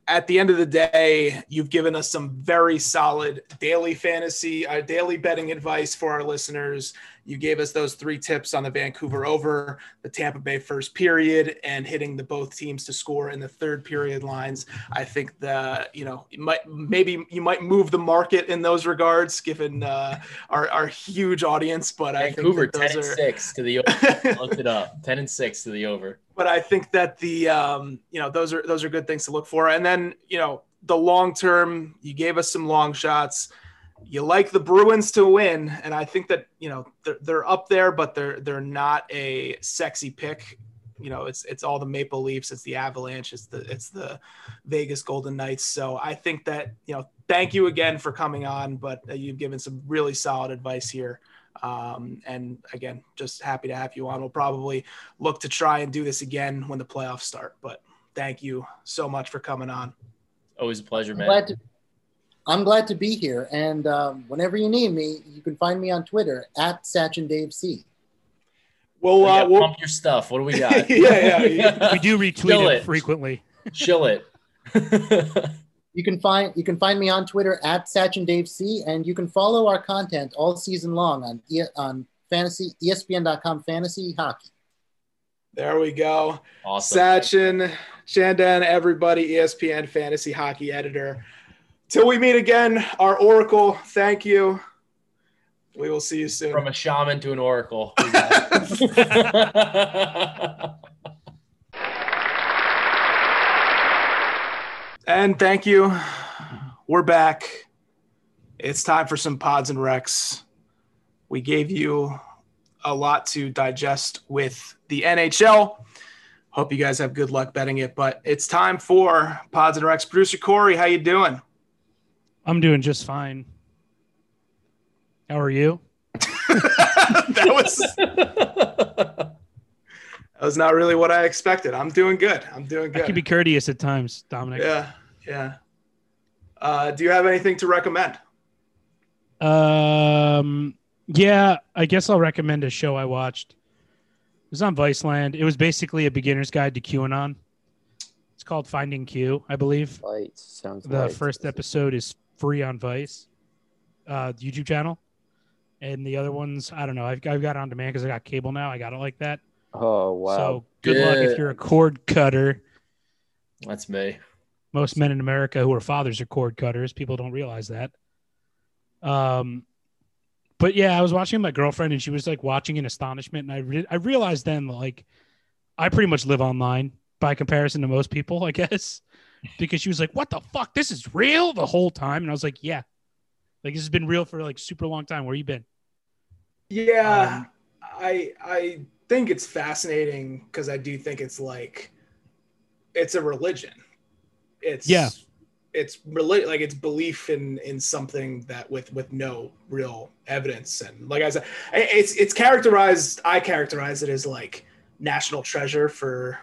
at the end of the day, you've given us some very solid daily fantasy, uh, daily betting advice for our listeners. You gave us those three tips on the Vancouver over, the Tampa Bay first period, and hitting the both teams to score in the third period lines. I think the you know you might maybe you might move the market in those regards, given uh, our our huge audience. But Vancouver I think that ten and are six to the over. <laughs> Looked it up. Ten and six to the over. But I think that the um, you know those are those are good things to look for. And then you know the long term, you gave us some long shots. You like the Bruins to win, and I think that you know they're, they're up there, but they're they're not a sexy pick. You know, it's it's all the Maple Leafs, it's the Avalanche, it's the it's the Vegas Golden Knights. So I think that you know, thank you again for coming on, but uh, you've given some really solid advice here. Um, and again, just happy to have you on. We'll probably look to try and do this again when the playoffs start. But thank you so much for coming on. Always a pleasure, I'm man. glad to, I'm glad to be here. And um, whenever you need me, you can find me on Twitter at Sachin Dave C. Well, Yeah, uh, we'll pump your stuff. What do we <laughs> got? Yeah, yeah. yeah. <laughs> We do retweet it, it. frequently. Chill it. <laughs> You can find you can find me on Twitter at Sachin Dave C, and you can follow our content all season long on E- on fantasy ESPN.com fantasy hockey. there we go. awesome. Sachin, Chandan, everybody, ESPN fantasy hockey editor. Till we meet again, our Oracle, thank you. We will see you soon. From a shaman to an oracle. <laughs> <laughs> We got- And thank you. We're back. It's time for some pods and recs. We gave you a lot to digest with the NHL. Hope you guys have good luck betting it, but it's time for pods and recs. Producer Corey, how you doing? I'm doing just fine. How are you? <laughs> that was that was not really what I expected. I'm doing good. I'm doing good. I can be courteous at times, Dominic. yeah, yeah. Uh, do you have anything to recommend? Um, yeah, I guess I'll recommend a show I watched. It was on Viceland. It was basically a beginner's guide to QAnon. It's called Finding Q, I believe. Light sounds. The light. first episode is free on Vice, uh, the YouTube channel, and the other ones I don't know. I've, I've got it on demand because I got cable now. I got it like that. Oh wow! So good luck if you're a cord cutter. That's me. Most men in America who are fathers are cord cutters. People don't realize that. Um, but yeah, I was watching my girlfriend, and she was like watching in astonishment, and I re- I realized then like I pretty much live online by comparison to most people, I <laughs> guess, because she was like, "What the fuck? This is real the whole time," and I was like, "Yeah, like this has been real for like super long time. Where you been?" Yeah, Um, I I think it's fascinating because I do think it's like it's a religion. It's Yeah. It's reli- like it's belief in in something that with with no real evidence and like I said, it's it's characterized. I characterize it as like national treasure for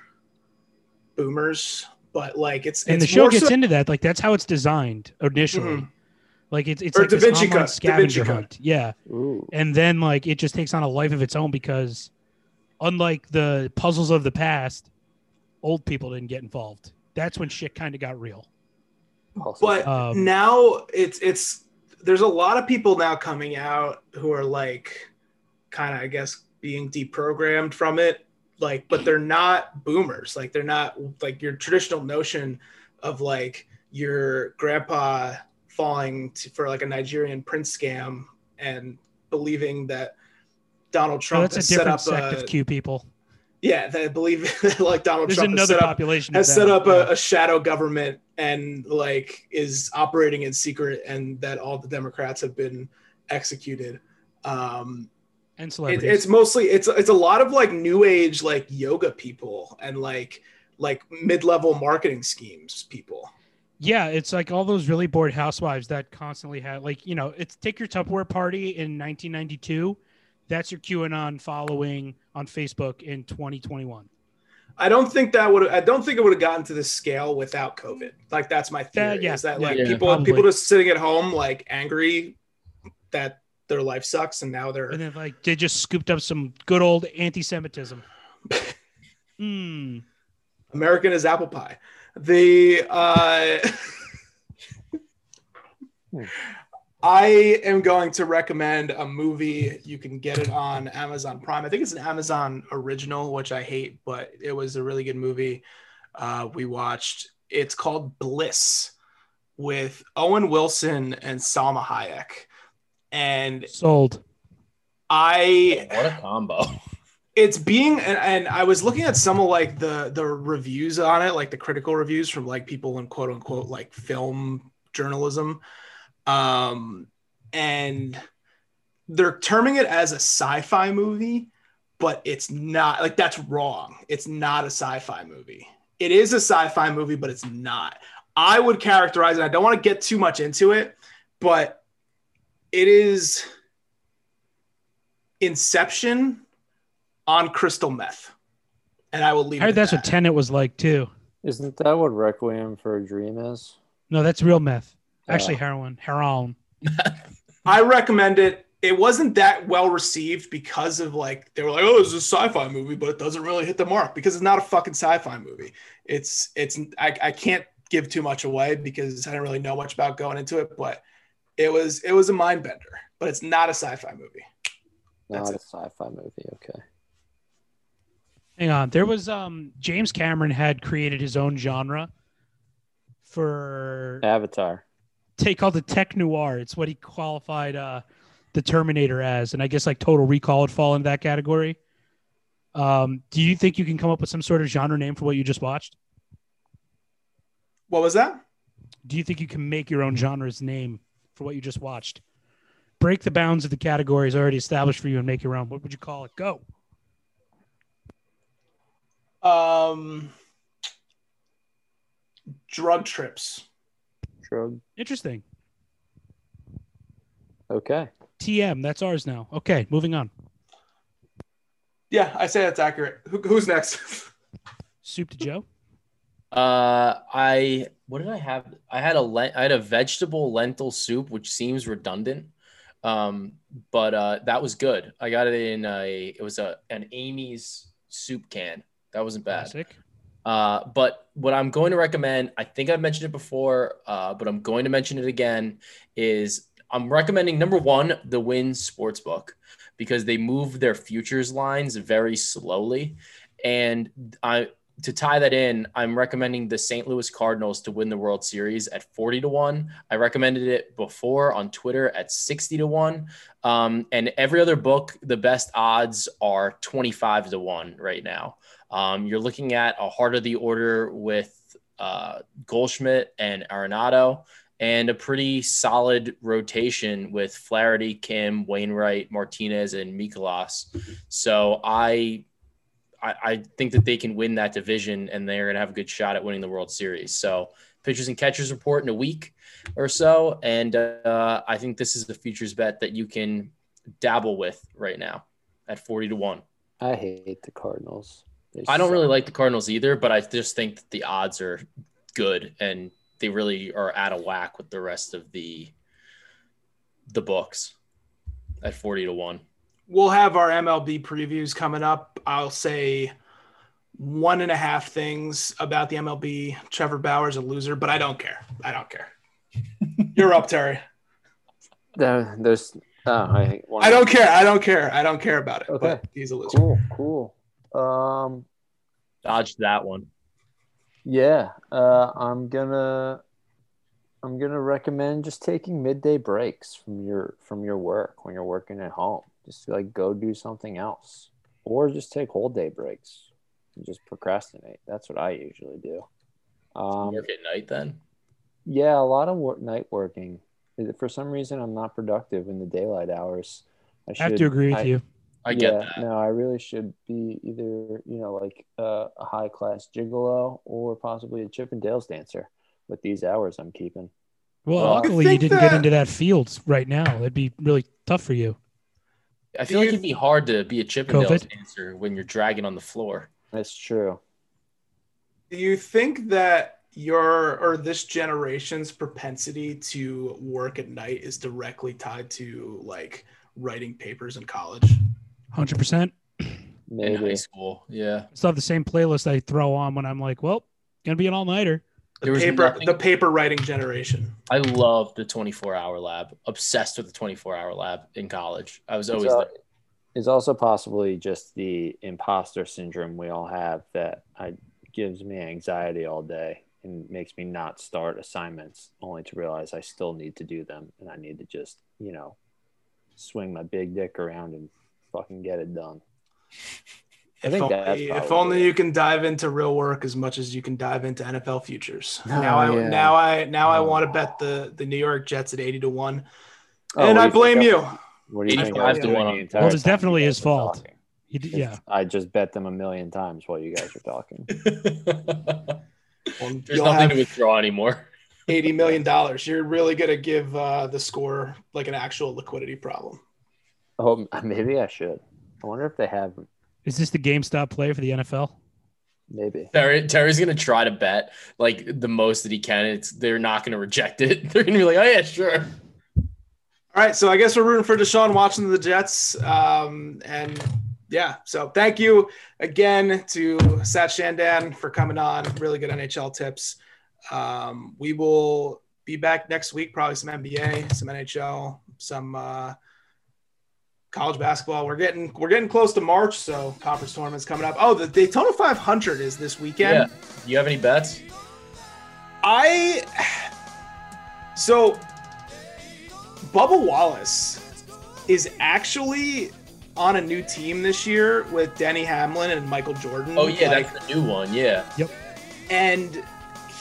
boomers, but like it's and the show gets so- into that. Like that's how it's designed initially. Mhm. Like it's it's Or like Da Vinci online Code, Da scavenger Vinci Code. hunt. Yeah, Ooh. and then like it just takes on a life of its own because, unlike the puzzles of the past, old people didn't get involved. That's when shit kind of got real. But Um, now it's it's there's a lot of people now coming out who are like kind of i guess being deprogrammed from it like but they're not boomers like they're not like your traditional notion of like your grandpa falling to, for like a nigerian prince scam and believing that donald So trump that's a has set different up sect a, of Q people. Yeah they believe <laughs> like donald There's trump has set up population of has set up a, a shadow government and like is operating in secret and that all the democrats have been executed um and it, celebrities. it's mostly it's it's a lot of like new age like yoga people and like like mid-level marketing schemes people Yeah, it's like all those really bored housewives that constantly have like you know, it's take your Tupperware party in 1992. That's your QAnon following on Facebook in 2021. i don't think that would i don't think it would have gotten to this scale without covid like that's my theory That- yeah, is that yeah, like yeah, people probably. people just sitting at home like angry that their life sucks and now they're And then like they just scooped up some good old anti-Semitism. <laughs> Hmm. American is apple pie. The uh, I am going to recommend a movie. You can get it on Amazon Prime. I think it's an Amazon original, which I hate, but it was a really good movie. Uh, we watched. It's called Bliss with Owen Wilson and Salma Hayek, and Sold. I What a combo. <laughs> it's being and, and i was looking at some of like the the reviews on it like the critical reviews from like people in quote unquote like film journalism um and they're terming it as a sci-fi movie but it's not like that's wrong it's not a sci-fi movie it is a sci-fi movie but it's not i would characterize it i don't want to get too much into it but it is inception on crystal meth and i will leave I heard it that's that. what Tenet was like too. Isn't that what Requiem for a Dream is? No, that's real meth. Actually, heroin. Heroin. <laughs> I recommend it. It wasn't that well received because of like they were like, oh, it's a sci-fi movie, but it doesn't really hit the mark because it's not a fucking sci-fi movie. It's it's I, I can't give too much away because I don't really know much about going into it, but it was it was a mind bender, but it's not a sci-fi movie. That's Not a it. sci-fi movie. Okay. Hang on. There was um James Cameron had created his own genre for Avatar. Take all the tech noir. It's what he qualified uh the Terminator as, and I guess like Total Recall would fall into that category. Um, do you think you can come up with some sort of genre name for what you just watched? What was that? Do you think you can make your own genre's name for what you just watched? Break the bounds of the categories already established for you and make your own. What would you call it? Go. Um drug trips. Drug. Interesting. Okay. TM. That's ours now. Okay, moving on. Yeah, I say that's accurate. Who, who's next? <laughs> Soup to Joe. Uh, I what did I have? I had a len- I had a vegetable lentil soup, which seems redundant, um, but uh, that was good. I got it in a it was a an Amy's soup can. That wasn't bad. Classic. Uh, but what I'm going to recommend, I think I've mentioned it before, uh, but I'm going to mention it again, is I'm recommending number one, the Wynn Sportsbook, because they move their futures lines very slowly. And I to tie that in, I'm recommending the St. Louis Cardinals to win the World Series at 40 to 1. I recommended it before on Twitter at 60 to 1. Um, and every other book, the best odds are 25 to 1 right now. Um, you're looking at a heart of the order with uh, Goldschmidt and Arenado, and a pretty solid rotation with Flaherty, Kim, Wainwright, Martinez, and Mikolas. So I I, I think that they can win that division and they're going to have a good shot at winning the World Series. So pitchers and catchers report in a week or so, and uh, I think this is the futures bet that you can dabble with right now at forty to one. I hate the Cardinals. They I don't really like the Cardinals either, but I just think that the odds are good and they really are out of whack with the rest of the the books at 40 to 1. We'll have our MLB previews coming up. I'll say one and a half things about the MLB. Trevor Bauer's a loser, but I don't care. I don't care. <laughs> You're up, Terry. There, there's. Oh, I, I don't care. I don't care. I don't care about it. Okay. But he's a loser. Cool, cool. Um, Dodge that one. yeah. Uh, I'm gonna. I'm gonna recommend just taking midday breaks from your from your work when you're working at home. Just like go do something else, or just take whole day breaks and just procrastinate. That's what I usually do. Um, Work at night then. Yeah, a lot of work, night working. For some reason, I'm not productive in the daylight hours. I, I have to agree with I- you. I get yeah, that. No, I really should be either you know like uh, a high class gigolo or possibly a Chippendales dancer with these hours I'm keeping. Well, Well, luckily you didn't that- get into that field right now. That'd be really tough for you. I feel Do like it'd be hard to be a Chippendales COVID? dancer when you're dragging on the floor. That's true. Do you think that your or this generation's propensity to work at night is directly tied to like writing papers in college? Hundred percent. in high school. Yeah. Still have the same playlist I throw on when I'm like, well, gonna be an all nighter. The There was paper nothing- the paper writing generation. I love the 24 hour lab. Obsessed with the 24 hour lab in college. I was always So- there. It's also possibly just the imposter syndrome we all have that I, gives me anxiety all day and makes me not start assignments only to realize I still need to do them and I need to just, you know, swing my big dick around and fucking get it done. <laughs> I If think only, that's if only you can dive into real work as much as you can dive into NFL futures. <laughs> Oh, now I yeah. now I now I Oh. want to bet the the New York Jets at 80 to 1. Oh, and I blame you. I- What do you think? I 85 was to one on- entire Well, it's definitely his fault. talking? You yeah. <laughs> I just bet them a million times while you guys were talking. Well, There's nothing have to withdraw anymore. 80 million dollars. You're really going to give uh, the score like an actual liquidity problem. Oh, <laughs> maybe I should. I wonder if they have. Is this the GameStop play for the NFL? Maybe. Terry, Terry's gonna try to bet like the most that he can. It's they're not gonna reject it. <laughs> They're gonna be like, oh yeah, sure. All right, so I guess we're rooting for Deshaun watching the Jets. Um, and yeah, so thank you again to Satch Chandan for coming on. Really good NHL tips. Um, we will be back next week, probably some NBA, some NHL, some uh, college basketball. We're getting we're getting close to March, so conference tournaments coming up. Oh, the Daytona 500 is this weekend. Yeah. Do you have any bets? I so Bubba Wallace is actually on a new team this year with Denny Hamlin and Michael Jordan. Oh yeah, Like, that's the new one. Yeah. Yep. and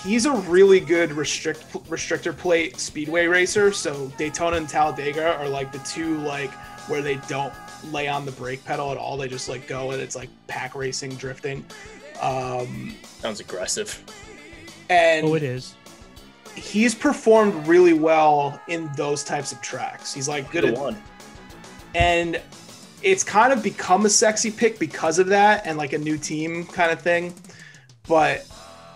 he's a really good restrict restrictor plate speedway racer. So Daytona and Talladega are like the two like where they don't lay on the brake pedal at all. They just like go and it's like pack racing, drifting. Um, Sounds aggressive. and Oh, it is. he's performed really well in those types of tracks. He's like good at one. and it's kind of become a sexy pick because of that and like a new team kind of thing. But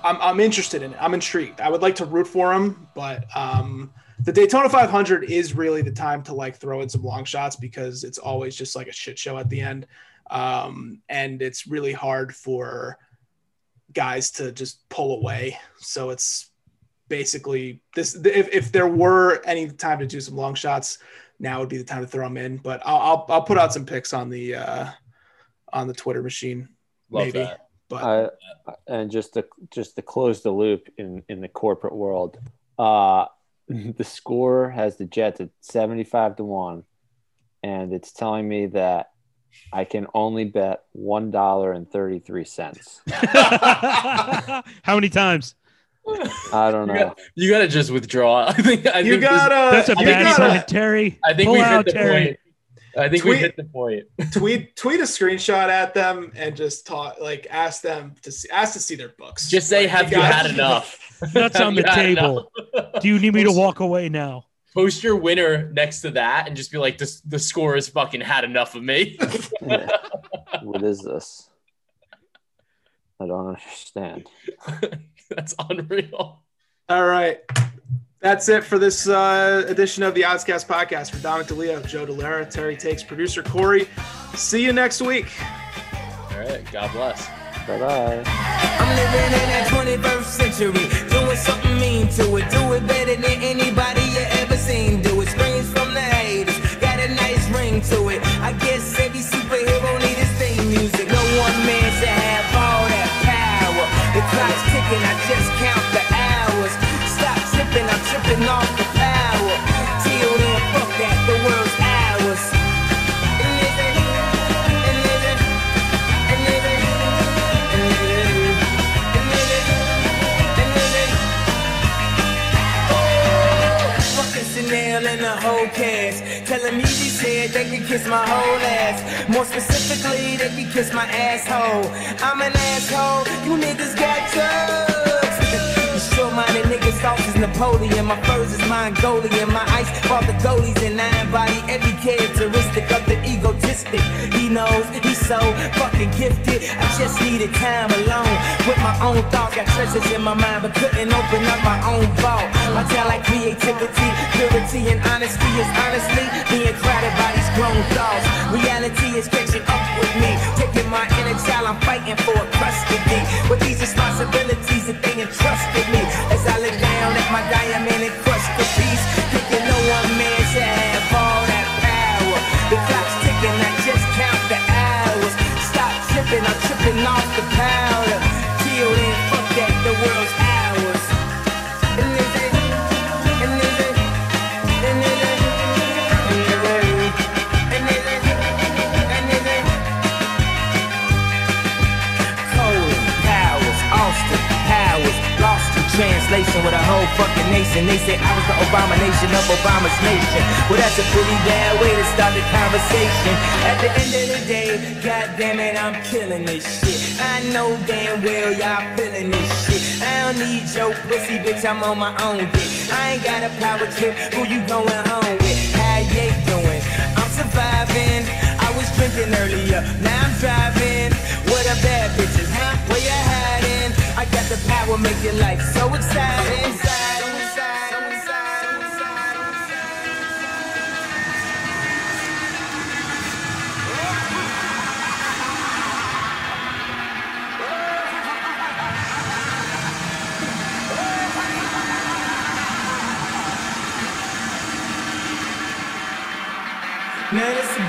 I'm, I'm interested in it. I'm intrigued. I would like to root for him, but um, the Daytona 500 is really the time to like throw in some long shots because it's always just like a shit show at the end. Um, and it's really hard for guys to just pull away. So it's basically this. If, if there were any time to do some long shots, now would be the time to throw them in. But I'll I'll, I'll put out some picks on the uh, on the Twitter machine. Love maybe. that. But I, and just to just to close the loop in in the corporate world, uh, <laughs> the score has the Jets at seventy five to one, and it's telling me that I can only bet one dollar and thirty three cents. <laughs> How many times? I don't You know. got, you gotta just withdraw. <laughs> I think I you think gotta That's a bad gotta- sign, Terry. I think Pull we out, hit the Terry. point. I think Tweet- we hit the point. <laughs> tweet tweet a screenshot at them and just talk like ask them to see ask to see their books. Just say, Like, "Have you guys- had enough?" <laughs> That's on the <laughs> table. Do you need me to walk away now? Post your winner next to that and just be like, "This the score has fucking had enough of me." What is this? I don't understand. That's unreal. All right. That's it for this uh, edition of the Oddscast podcast. For Dominic DeLeo, Joe DeLera, Terry Takes, producer Corey. See you next week. All right. God bless. Bye bye. I'm living in that 21st century, doing something mean to it. Do it better than anybody you they could kiss my whole ass. More specifically, they could kiss my asshole. I'm an asshole. You niggas got drugs. You Short-minded niggas, sauce is Napoleon. My furs is Mongolian. My ice bought the goalies and I embody every characteristic of the egotistic. He knows he's so fucking gifted. I just needed time alone with my own thoughts. Got treasures in my mind, but couldn't open up my own vault. My talent, creativity, purity, and honesty is honestly being crowded by these grown thoughts. Reality is catching up with me. Taking my inner child, I'm fighting for a custody. With these responsibilities that they entrusted me. As I look down at my diamond and crusted piece, thinking no one man should have all that power. The clock's ticking, I just count the hours. Stop tripping, I'm tripping off the in translation with a whole fucking nation. They say I was the abomination of Obama's nation. Well, that's a pretty bad way to start the conversation. At the end of the day, god damn it, I'm killing this shit. I know damn well y'all feeling this shit. I don't need your pussy, bitch, I'm on my own dick. I ain't got a power trip, who you going home with? How you doing? I'm surviving. I was drinking earlier, now I'm driving. What a bad bitches, I got the power, make your life so exciting. Now this